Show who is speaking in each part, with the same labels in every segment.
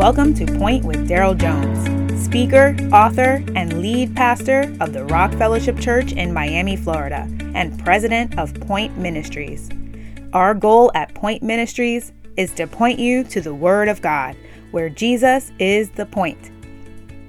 Speaker 1: Welcome to Point with Daryl Jones, speaker, author, and lead pastor of the Rock Fellowship Church in Miami, Florida, and president of Point Ministries. Our goal at Point Ministries is to point you to the Word of God, where Jesus is the point.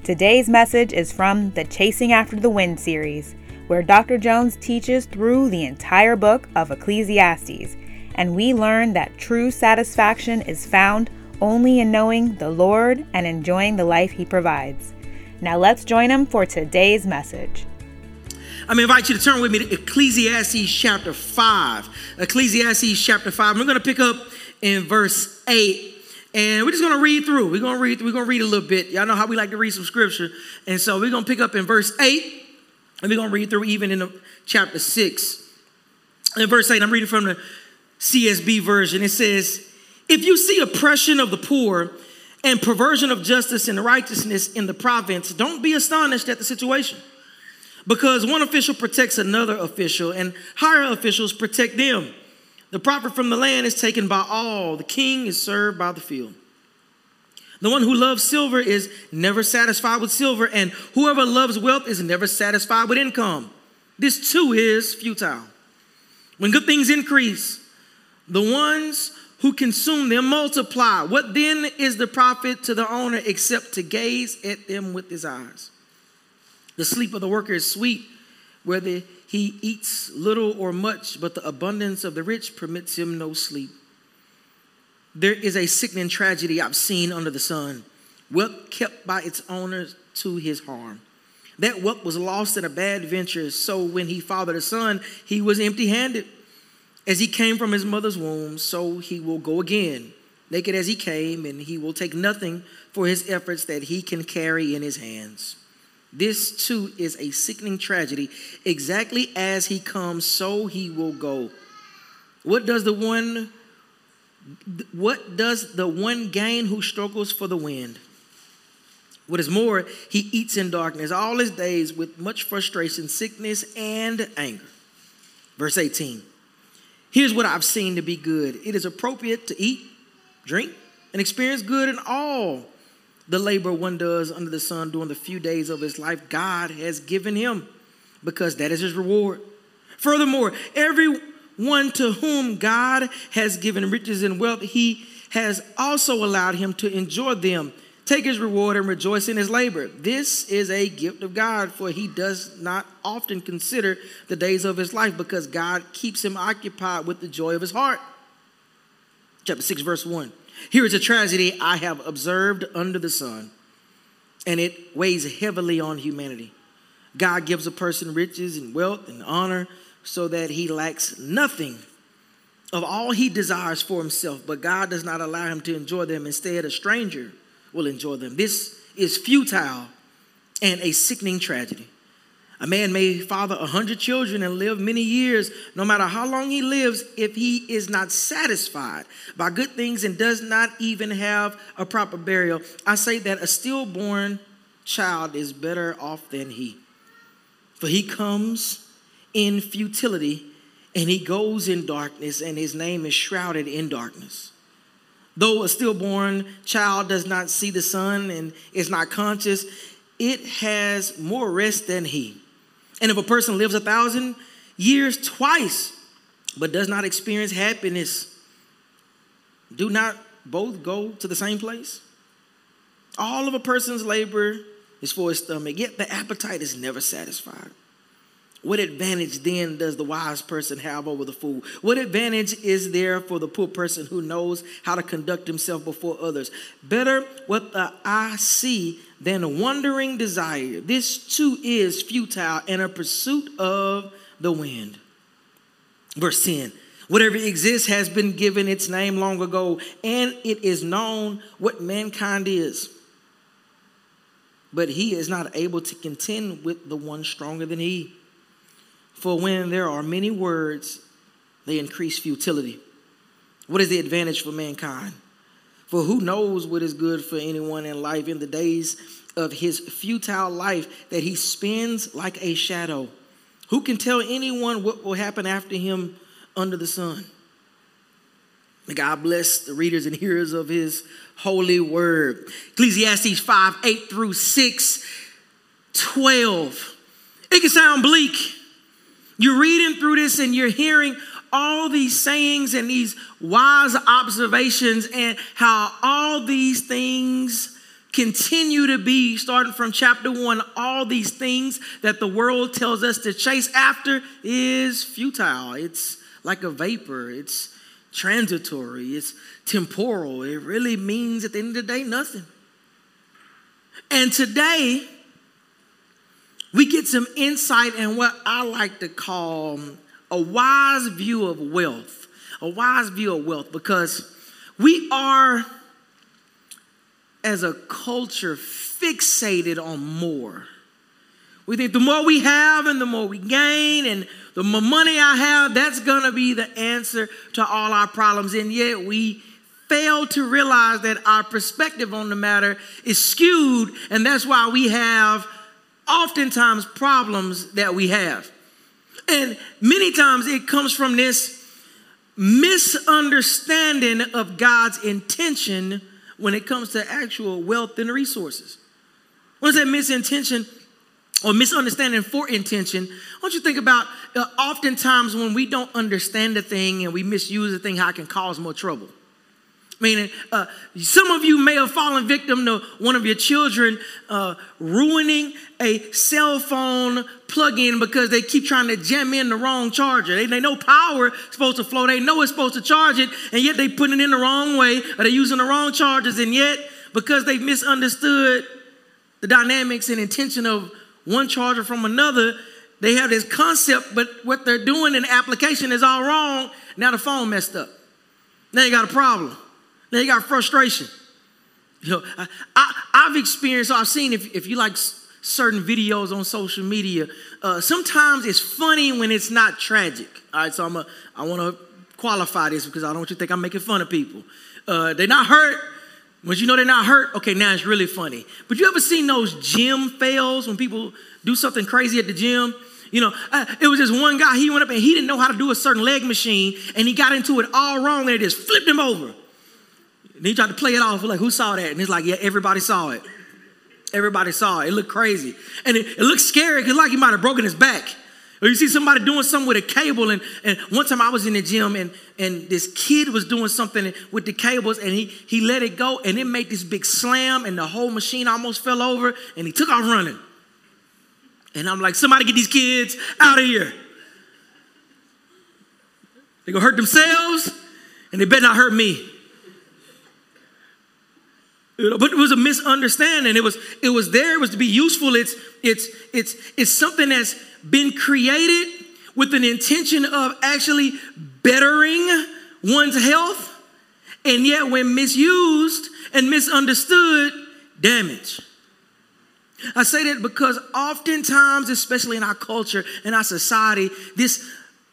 Speaker 1: Today's message is from the Chasing After the Wind series, where Dr. Jones teaches through the entire book of Ecclesiastes, and we learn that true satisfaction is found only in knowing the Lord and enjoying the life He provides. Now let's join Him for today's message.
Speaker 2: I'm going to invite you to turn with me to Ecclesiastes chapter 5. Ecclesiastes chapter 5. We're going to pick up in verse 8. And we're just going to read through. We're going to read we're going to read a little bit. Y'all know how we like to read some scripture. And so we're going to pick up in verse 8 and we're going to read through even in the, chapter 6. In verse 8, I'm reading from the CSB version. It says, if you see oppression of the poor and perversion of justice and righteousness in the province, don't be astonished at the situation. Because one official protects another official, and higher officials protect them. The profit from the land is taken by all, the king is served by the field. The one who loves silver is never satisfied with silver, and whoever loves wealth is never satisfied with income. This too is futile. When good things increase, the ones who consume them multiply. What then is the profit to the owner except to gaze at them with his eyes? The sleep of the worker is sweet, whether he eats little or much, but the abundance of the rich permits him no sleep. There is a sickening tragedy I've seen under the sun. Wealth kept by its owner to his harm. That wealth was lost in a bad venture, so when he fathered a son, he was empty handed. As he came from his mother's womb, so he will go again, naked as he came, and he will take nothing for his efforts that he can carry in his hands. This too is a sickening tragedy. Exactly as he comes, so he will go. What does the one what does the one gain who struggles for the wind? What is more, he eats in darkness all his days with much frustration, sickness, and anger. Verse 18. Here's what I've seen to be good it is appropriate to eat, drink, and experience good in all the labor one does under the sun during the few days of his life God has given him, because that is his reward. Furthermore, everyone to whom God has given riches and wealth, he has also allowed him to enjoy them take his reward and rejoice in his labor. This is a gift of God, for he does not often consider the days of his life because God keeps him occupied with the joy of his heart. Chapter 6, verse 1. Here is a tragedy I have observed under the sun, and it weighs heavily on humanity. God gives a person riches and wealth and honor so that he lacks nothing of all he desires for himself, but God does not allow him to enjoy them. Instead, a stranger will enjoy them. This is futile and a sickening tragedy. A man may father a hundred children and live many years, no matter how long he lives, if he is not satisfied by good things and does not even have a proper burial. I say that a stillborn child is better off than he. For he comes in futility and he goes in darkness, and his name is shrouded in darkness. Though a stillborn child does not see the sun and is not conscious, it has more rest than he. And if a person lives a thousand years twice, but does not experience happiness, do not both go to the same place? All of a person's labor is for his stomach, yet the appetite is never satisfied. What advantage then does the wise person have over the fool? What advantage is there for the poor person who knows how to conduct himself before others? Better what the eye see than a wandering desire. This too is futile and a pursuit of the wind. Verse 10 Whatever exists has been given its name long ago, and it is known what mankind is. But he is not able to contend with the one stronger than he. For when there are many words, they increase futility. What is the advantage for mankind? For who knows what is good for anyone in life in the days of his futile life that he spends like a shadow? Who can tell anyone what will happen after him under the sun? May God bless the readers and hearers of his holy word. Ecclesiastes 5 8 through 6, 12. It can sound bleak. You're reading through this and you're hearing all these sayings and these wise observations and how all these things continue to be, starting from chapter one, all these things that the world tells us to chase after is futile. It's like a vapor, it's transitory, it's temporal. It really means at the end of the day, nothing. And today, we get some insight in what I like to call a wise view of wealth. A wise view of wealth because we are, as a culture, fixated on more. We think the more we have and the more we gain and the more money I have, that's gonna be the answer to all our problems. And yet we fail to realize that our perspective on the matter is skewed, and that's why we have oftentimes problems that we have. And many times it comes from this misunderstanding of God's intention when it comes to actual wealth and resources. What is that misintention or misunderstanding for intention? Want you think about uh, oftentimes when we don't understand a thing and we misuse a thing, how it can cause more trouble. Meaning, uh, some of you may have fallen victim to one of your children uh, ruining a cell phone plug-in because they keep trying to jam in the wrong charger. They, they know power is supposed to flow. They know it's supposed to charge it, and yet they put it in the wrong way, or they're using the wrong chargers, and yet because they've misunderstood the dynamics and intention of one charger from another, they have this concept, but what they're doing in the application is all wrong. Now the phone messed up. Now you got a problem. You got frustration. You know, I, have experienced, I've seen if, if you like certain videos on social media, uh, sometimes it's funny when it's not tragic. All right, so I'm a, I want to qualify this because I don't want you to think I'm making fun of people. Uh, they're not hurt. Once you know they're not hurt, okay, now it's really funny. But you ever seen those gym fails when people do something crazy at the gym? You know, uh, it was this one guy, he went up and he didn't know how to do a certain leg machine and he got into it all wrong and it just flipped him over. And he tried to play it off. like, who saw that? And he's like, yeah, everybody saw it. Everybody saw it. It looked crazy. And it, it looked scary because like he might have broken his back. Or you see somebody doing something with a cable. And, and one time I was in the gym and, and this kid was doing something with the cables and he, he let it go and it made this big slam and the whole machine almost fell over and he took off running. And I'm like, somebody get these kids out of here. They're gonna hurt themselves and they better not hurt me. But it was a misunderstanding. It was it was there. It was to be useful. It's it's it's it's something that's been created with an intention of actually bettering one's health, and yet when misused and misunderstood, damage. I say that because oftentimes, especially in our culture and our society, this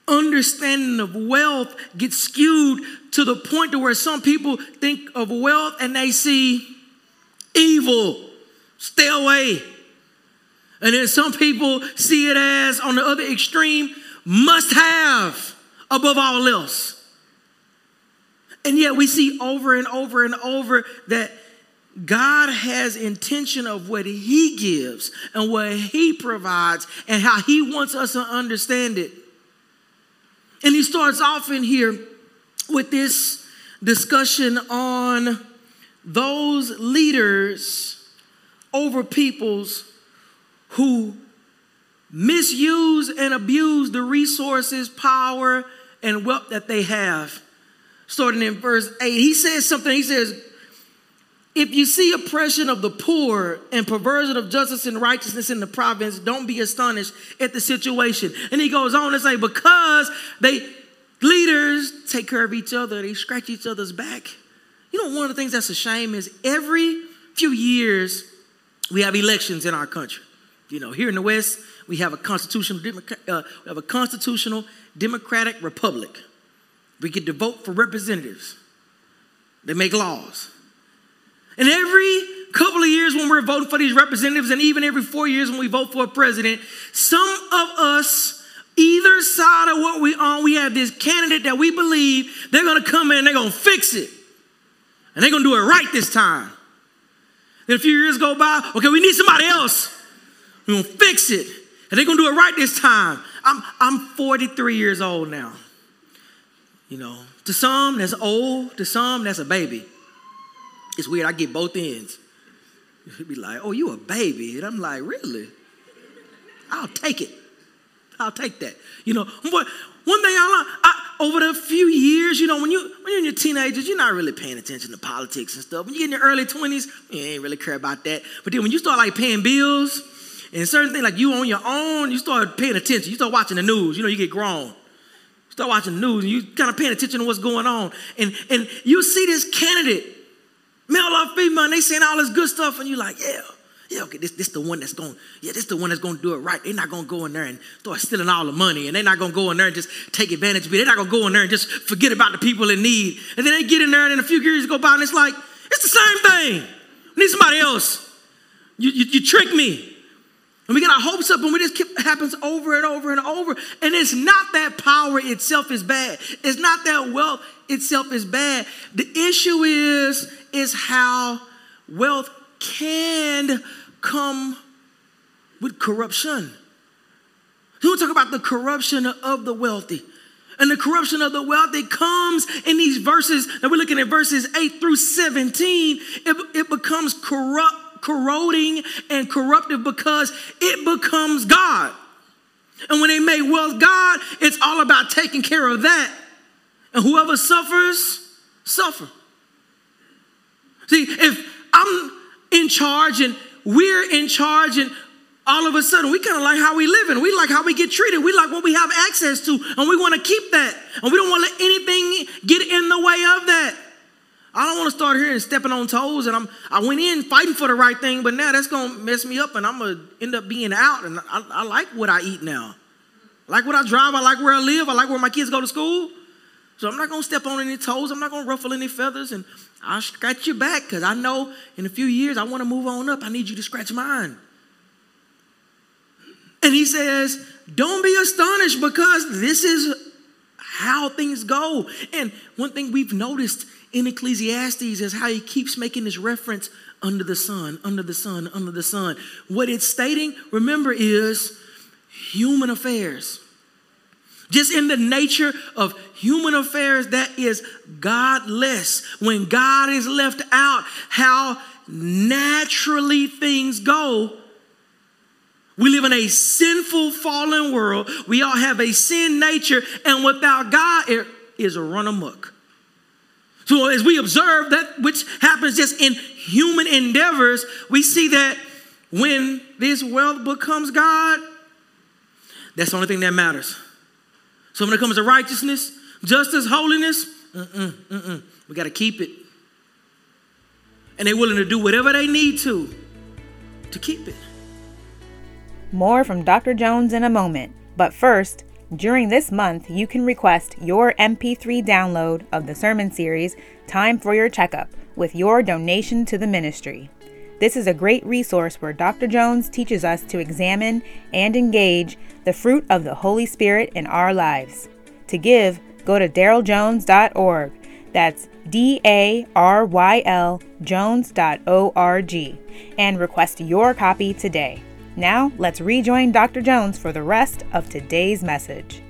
Speaker 2: understanding of wealth gets skewed to the point to where some people think of wealth and they see evil. Stay away. And then some people see it as, on the other extreme, must have above all else. And yet we see over and over and over that God has intention of what he gives and what he provides and how he wants us to understand it. And he starts off in here with this discussion on those leaders over peoples who misuse and abuse the resources, power, and wealth that they have. Starting in verse 8, he says something. He says, If you see oppression of the poor and perversion of justice and righteousness in the province, don't be astonished at the situation. And he goes on to say, Because they leaders take care of each other, they scratch each other's back you know, one of the things that's a shame is every few years we have elections in our country. You know, here in the West, we have a constitutional, uh, we have a constitutional democratic republic. We get to vote for representatives. They make laws. And every couple of years when we're voting for these representatives, and even every four years when we vote for a president, some of us either side of what we on, we have this candidate that we believe they're gonna come in and they're gonna fix it. And they're gonna do it right this time. Then a few years go by, okay, we need somebody else. We're gonna fix it. And they're gonna do it right this time. I'm, I'm 43 years old now. You know, to some that's old, to some that's a baby. It's weird, I get both ends. He'd be like, oh, you a baby. And I'm like, really? I'll take it. I'll take that. You know, but one thing I, I over the few years, you know, when you when you're in your teenagers, you're not really paying attention to politics and stuff. When you get in your early 20s, you ain't really care about that. But then when you start like paying bills and certain things like you on your own, you start paying attention. You start watching the news. You know, you get grown. Start watching the news and you kind of paying attention to what's going on. And and you see this candidate, male or female, and they saying all this good stuff, and you're like, yeah yeah, okay, this this the one that's going, yeah, this the one that's to do it right. They're not to go in there and start stealing all the money, and they're not to go in there and just take advantage of it. They're not to go in there and just forget about the people in need. And then they get in there, and then a few years go by, and it's like, it's the same thing. We need somebody else. You, you, you trick me. And we get our hopes up, and we just keep happens over and over and over. And it's not that power itself is bad. It's not that wealth itself is bad. The issue is, is how wealth can come with corruption. We talk about the corruption of the wealthy. And the corruption of the wealthy comes in these verses, and we're looking at verses 8 through 17. It, it becomes corrupt, corroding, and corruptive because it becomes God. And when they make wealth God, it's all about taking care of that. And whoever suffers, suffer. See, if I'm in charge and we're in charge and all of a sudden we kind of like how we live and we like how we get treated. We like what we have access to and we want to keep that. And we don't want to let anything get in the way of that. I don't want to start here and stepping on toes and i'm i went in fighting for the right thing but now that's gonna mess me up and i'm gonna end up being out and i, I like what i eat now. I like what i drive i like where i live i like where my kids go to school so i'm not gonna step on any toes i'm not gonna ruffle any feathers and I'll scratch your back because I know in a few years I want to move on up. I need you to scratch mine. And he says, Don't be astonished because this is how things go. And one thing we've noticed in Ecclesiastes is how he keeps making this reference under the sun, under the sun, under the sun. What it's stating, remember, is human affairs. Just in the nature of human affairs, that is godless. When God is left out, how naturally things go. We live in a sinful, fallen world. We all have a sin nature, and without God, it is a run amok. So, as we observe that which happens just in human endeavors, we see that when this wealth becomes God, that's the only thing that matters. So when it comes to righteousness, justice, holiness, mm-mm, mm-mm, we got to keep it. And they're willing to do whatever they need to to keep it.
Speaker 1: More from Dr. Jones in a moment. But first, during this month, you can request your MP3 download of the sermon series, Time for Your Checkup, with your donation to the ministry. This is a great resource where Dr. Jones teaches us to examine and engage the fruit of the Holy Spirit in our lives. To give, go to daryljones.org. That's D A R Y L Jones.org and request your copy today. Now, let's rejoin Dr. Jones for the rest of today's message.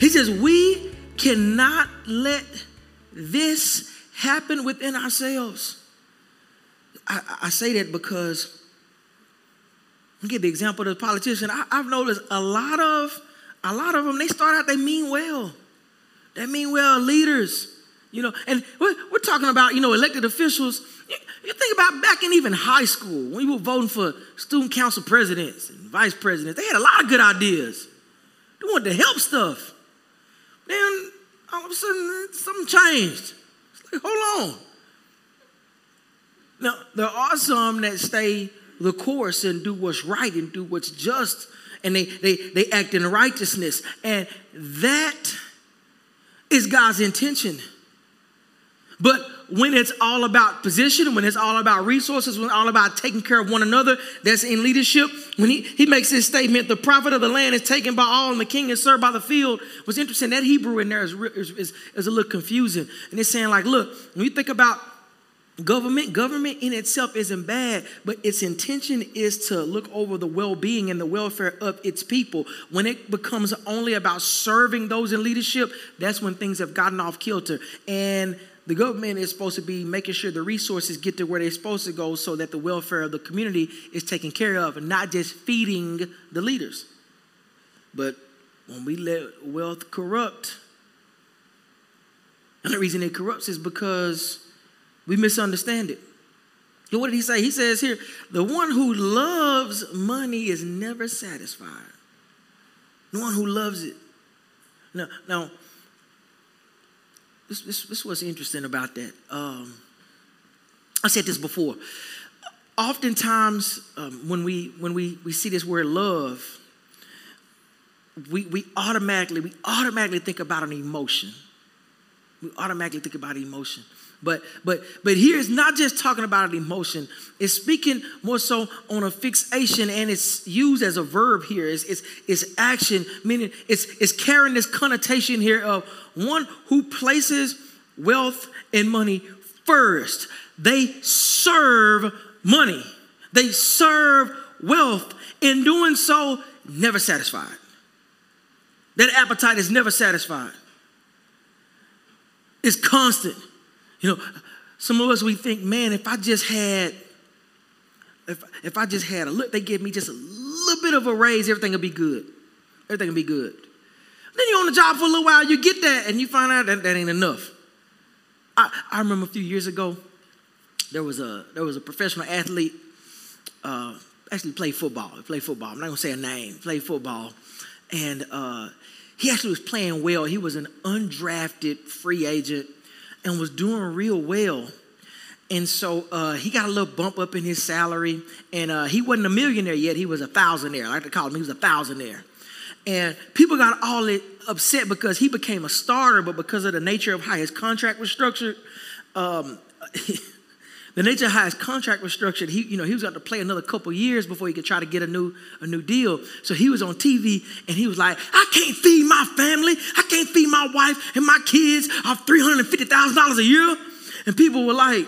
Speaker 2: He says, We cannot let this happen within ourselves. I, I say that because give the example of the politician. I, have noticed a lot of a lot of them, they start out, they mean well. They mean well leaders. You know, and we're, we're talking about, you know, elected officials. You, you, think about back in even high school, when you were voting for student council presidents and vice presidents, they had a lot of good ideas. They wanted to help stuff. Then all of a sudden, something changed. It's like, hold on. Now, there are some that stay the course and do what's right and do what's just, and they, they, they act in righteousness. And that is God's intention. But when it's all about position, when it's all about resources, when it's all about taking care of one another, that's in leadership. When he, he makes this statement, the profit of the land is taken by all and the king is served by the field. What's interesting, that Hebrew in there is, is, is, is a little confusing. And it's saying like, look, when you think about Government, government in itself isn't bad, but its intention is to look over the well-being and the welfare of its people. When it becomes only about serving those in leadership, that's when things have gotten off kilter. And the government is supposed to be making sure the resources get to where they're supposed to go so that the welfare of the community is taken care of and not just feeding the leaders. But when we let wealth corrupt, and the reason it corrupts is because we misunderstand it. What did he say? He says here, the one who loves money is never satisfied. The one who loves it. Now, now this, this, this what's interesting about that. Um, I said this before. Oftentimes, um, when we when we, we see this word love, we, we automatically we automatically think about an emotion. We automatically think about emotion. But but but here it's not just talking about an emotion. It's speaking more so on a fixation, and it's used as a verb here. It's it's, it's action, meaning it's it's carrying this connotation here of one who places wealth and money first. They serve money. They serve wealth. In doing so, never satisfied. That appetite is never satisfied. It's constant. You know, some of us we think, man, if I just had, if if I just had a look, they give me just a little bit of a raise, everything will be good. Everything will be good. Then you're on the job for a little while, you get that, and you find out that that ain't enough. I, I remember a few years ago, there was a there was a professional athlete, uh, actually played football. Played football. I'm not gonna say a name. Played football, and uh, he actually was playing well. He was an undrafted free agent and was doing real well. And so uh, he got a little bump up in his salary, and uh, he wasn't a millionaire yet. He was a thousandaire. I like to call him. He was a thousandaire. And people got all upset because he became a starter, but because of the nature of how his contract was structured, um, the nature of how his contract was structured, he, you know, he was going to play another couple years before he could try to get a new, a new deal. So he was on TV and he was like, I can't feed my family. I can't feed my wife and my kids off $350,000 a year. And people were like,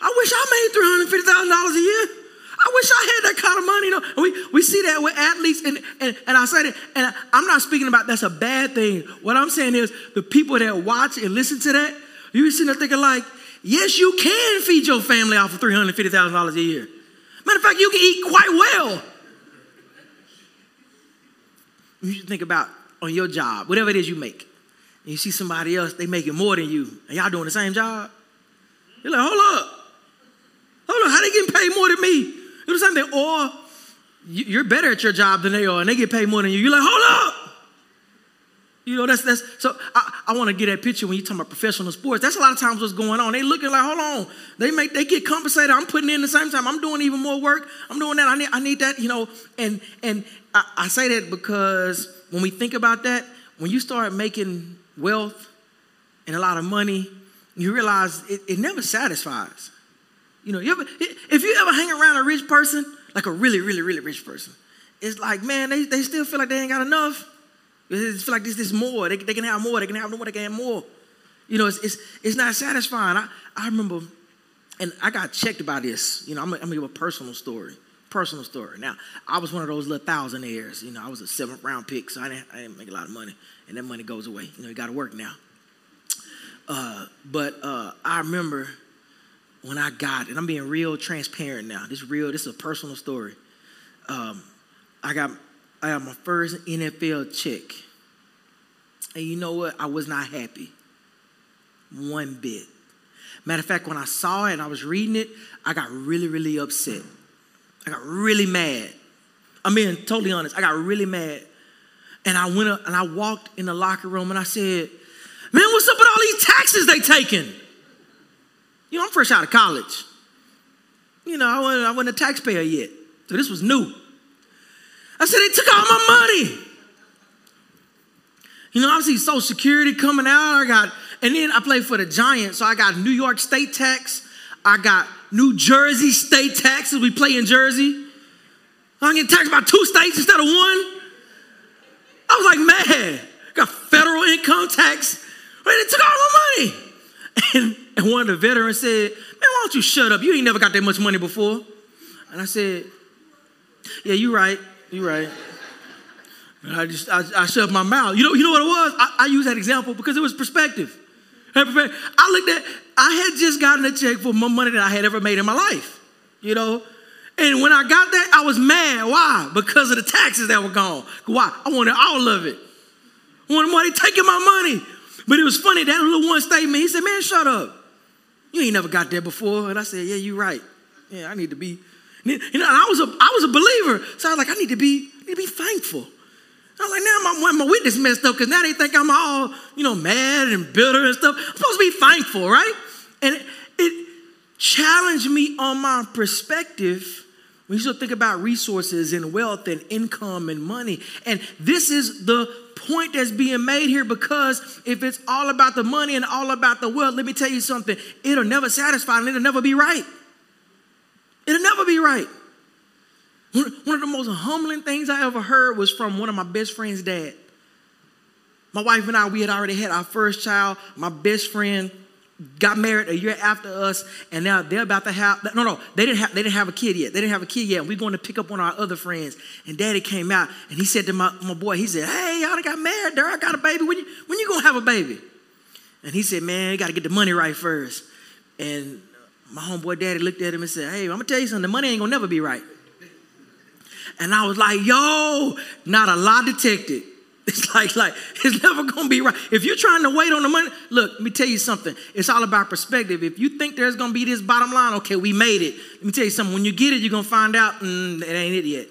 Speaker 2: I wish I made $350,000 a year. I wish I had that kind of money. You know, we, we see that with athletes, and, and, and I say that, and I'm not speaking about that's a bad thing. What I'm saying is the people that watch and listen to that, you sitting there thinking like, Yes, you can feed your family off of $350,000 a year. Matter of fact, you can eat quite well. You should think about on your job, whatever it is you make. And you see somebody else, they making more than you, and y'all doing the same job. You're like, hold up. Hold up, how they getting paid more than me? Do the same thing. Or you're better at your job than they are, and they get paid more than you. You're like, hold up. You know, that's that's so I, I want to get that picture when you talk about professional sports. That's a lot of times what's going on. They looking like, hold on, they make they get compensated. I'm putting in the same time. I'm doing even more work. I'm doing that. I need I need that, you know, and and I, I say that because when we think about that, when you start making wealth and a lot of money, you realize it, it never satisfies. You know, you ever if you ever hang around a rich person, like a really, really, really rich person, it's like, man, they, they still feel like they ain't got enough. Feel like this, this more. They, they can have more. They can have more. They can have more. You know, it's, it's, it's not satisfying. I, I remember, and I got checked by this. You know, I'm going to give a personal story. Personal story. Now, I was one of those little thousandaires. You know, I was a seventh round pick, so I didn't, I didn't make a lot of money. And that money goes away. You know, you got to work now. Uh, but uh, I remember when I got, and I'm being real transparent now. This real. This is a personal story. Um, I got I got my first NFL check. And you know what? I was not happy. One bit. Matter of fact, when I saw it and I was reading it, I got really, really upset. I got really mad. I'm being totally honest. I got really mad. And I went up and I walked in the locker room and I said, Man, what's up with all these taxes they taking? You know, I'm fresh out of college. You know, I wasn't, I wasn't a taxpayer yet. So this was new. I said, they took all my money. You know, I see Social Security coming out. I got And then I played for the Giants, so I got New York State tax. I got New Jersey state taxes. We play in Jersey. I'm getting taxed by two states instead of one. I was like, man, got federal income tax. They took all my money. And, and one of the veterans said, man, why don't you shut up? You ain't never got that much money before. And I said, yeah, you're right. You're right. And I just, I, I shut my mouth. You know, you know what it was? I, I use that example because it was perspective. I looked at, I had just gotten a check for more money than I had ever made in my life. You know, and when I got that, I was mad. Why? Because of the taxes that were gone. Why? I wanted all of it. I wanted money taking my money. But it was funny, that little one statement, he said, man, shut up. You ain't never got there before. And I said, yeah, you're right. Yeah, I need to be. You know, I was a I was a believer. So I was like, I need to be, need to be thankful. I was like, now my, my witness messed up because now they think I'm all, you know, mad and bitter and stuff. I'm supposed to be thankful, right? And it, it challenged me on my perspective when you should think about resources and wealth and income and money. And this is the point that's being made here because if it's all about the money and all about the wealth, let me tell you something, it'll never satisfy and it'll never be right. It'll never be right. One of the most humbling things I ever heard was from one of my best friend's dad. My wife and I, we had already had our first child. My best friend, got married a year after us, and now they're about to have no, no, they didn't have they didn't have a kid yet. They didn't have a kid yet. And we're going to pick up of our other friends, and Daddy came out and he said to my, my boy, he said, "Hey, y'all got married, there. I got a baby. When you when you gonna have a baby?" And he said, "Man, you got to get the money right first. And my homeboy Daddy looked at him and said, "Hey, I'm gonna tell you something. The money ain't gonna never be right." And I was like, "Yo, not a lot detected." It's like, like, it's never gonna be right. If you're trying to wait on the money, look, let me tell you something. It's all about perspective. If you think there's gonna be this bottom line, okay, we made it. Let me tell you something. When you get it, you're gonna find out mm, it ain't it yet.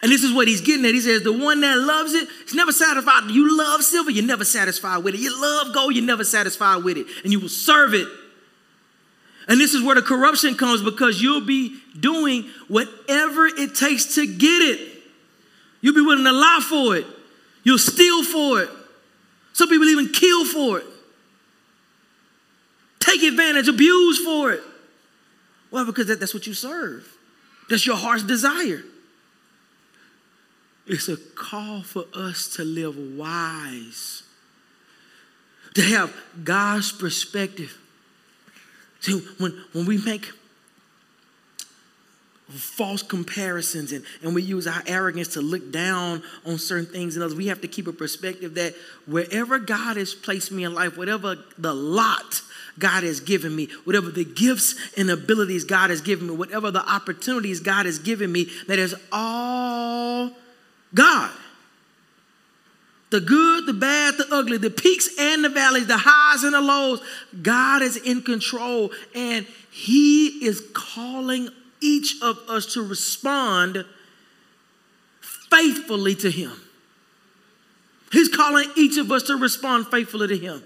Speaker 2: And this is what he's getting at. He says, the one that loves it, it's never satisfied. You love silver, you're never satisfied with it. You love gold, you're never satisfied with it. And you will serve it. And this is where the corruption comes because you'll be doing whatever it takes to get it. You'll be willing to lie for it. You'll steal for it. Some people even kill for it. Take advantage, abuse for it. Well, because that, that's what you serve. That's your heart's desire. It's a call for us to live wise, to have God's perspective. See, when, when we make false comparisons and, and we use our arrogance to look down on certain things and others. We have to keep a perspective that wherever God has placed me in life, whatever the lot God has given me, whatever the gifts and abilities God has given me, whatever the opportunities God has given me, that is all God. The good, the bad, the ugly, the peaks and the valleys, the highs and the lows, God is in control and He is calling each of us to respond faithfully to Him. He's calling each of us to respond faithfully to Him.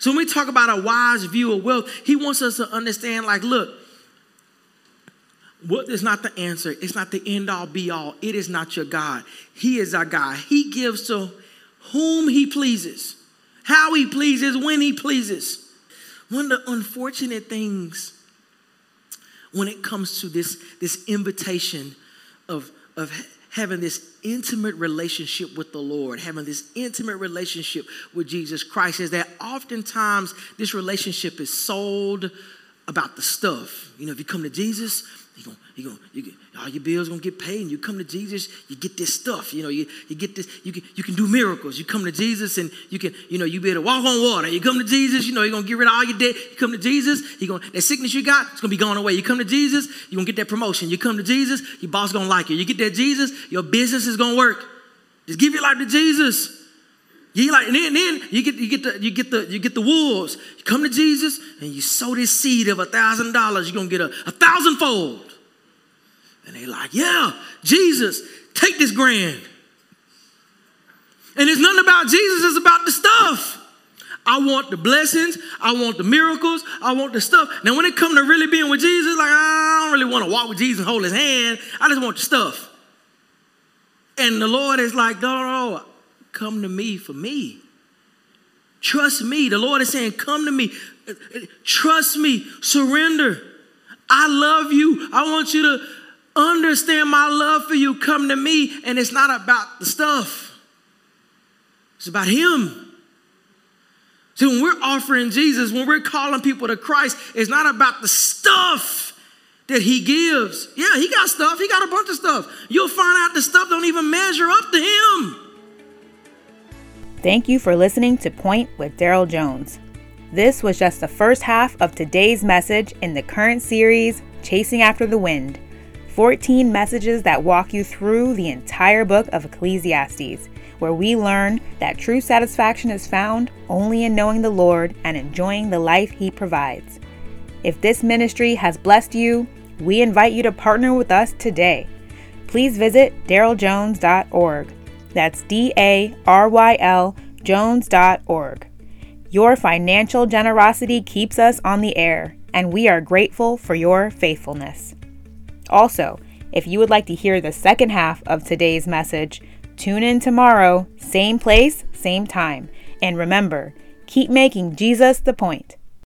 Speaker 2: So when we talk about a wise view of wealth, He wants us to understand like, look, what is not the answer. It's not the end all be all. It is not your God. He is our God. He gives to whom He pleases, how He pleases, when He pleases. One of the unfortunate things when it comes to this, this invitation of, of having this intimate relationship with the Lord, having this intimate relationship with Jesus Christ, is that oftentimes this relationship is sold about the stuff. You know, if you come to Jesus, you gonna, you get, all your bills gonna get paid, and you come to Jesus, you get this stuff. You know, you, you get this, you can, you can do miracles. You come to Jesus, and you can, you know, you be able to walk on water. You come to Jesus, you know, you're gonna get rid of all your debt. You come to Jesus, you gonna that sickness you got, it's gonna be going away. You come to Jesus, you're gonna get that promotion. You come to Jesus, your boss gonna like you. You get that Jesus, your business is gonna work. Just give your life to Jesus. You like, and then, then you get you get the you get the you get the wolves. You come to Jesus and you sow this seed of a thousand dollars, you're gonna get a, a thousandfold. And they like, yeah, Jesus, take this grand. And it's nothing about Jesus, it's about the stuff. I want the blessings, I want the miracles, I want the stuff. Now, when it comes to really being with Jesus, like I don't really want to walk with Jesus and hold his hand. I just want the stuff. And the Lord is like, no, no, no, come to me for me. Trust me. The Lord is saying, Come to me. Trust me. Surrender. I love you. I want you to understand my love for you. Come to me. And it's not about the stuff, it's about Him. See, when we're offering Jesus, when we're calling people to Christ, it's not about the stuff that He gives. Yeah, He got stuff, He got a bunch of stuff. You'll find out the stuff don't even measure up to Him.
Speaker 1: Thank you for listening to Point with Daryl Jones. This was just the first half of today's message in the current series, Chasing After the Wind 14 messages that walk you through the entire book of Ecclesiastes, where we learn that true satisfaction is found only in knowing the Lord and enjoying the life He provides. If this ministry has blessed you, we invite you to partner with us today. Please visit daryljones.org that's D A R Y L Jones.org. Your financial generosity keeps us on the air, and we are grateful for your faithfulness. Also, if you would like to hear the second half of today's message, tune in tomorrow, same place, same time. And remember, keep making Jesus the point.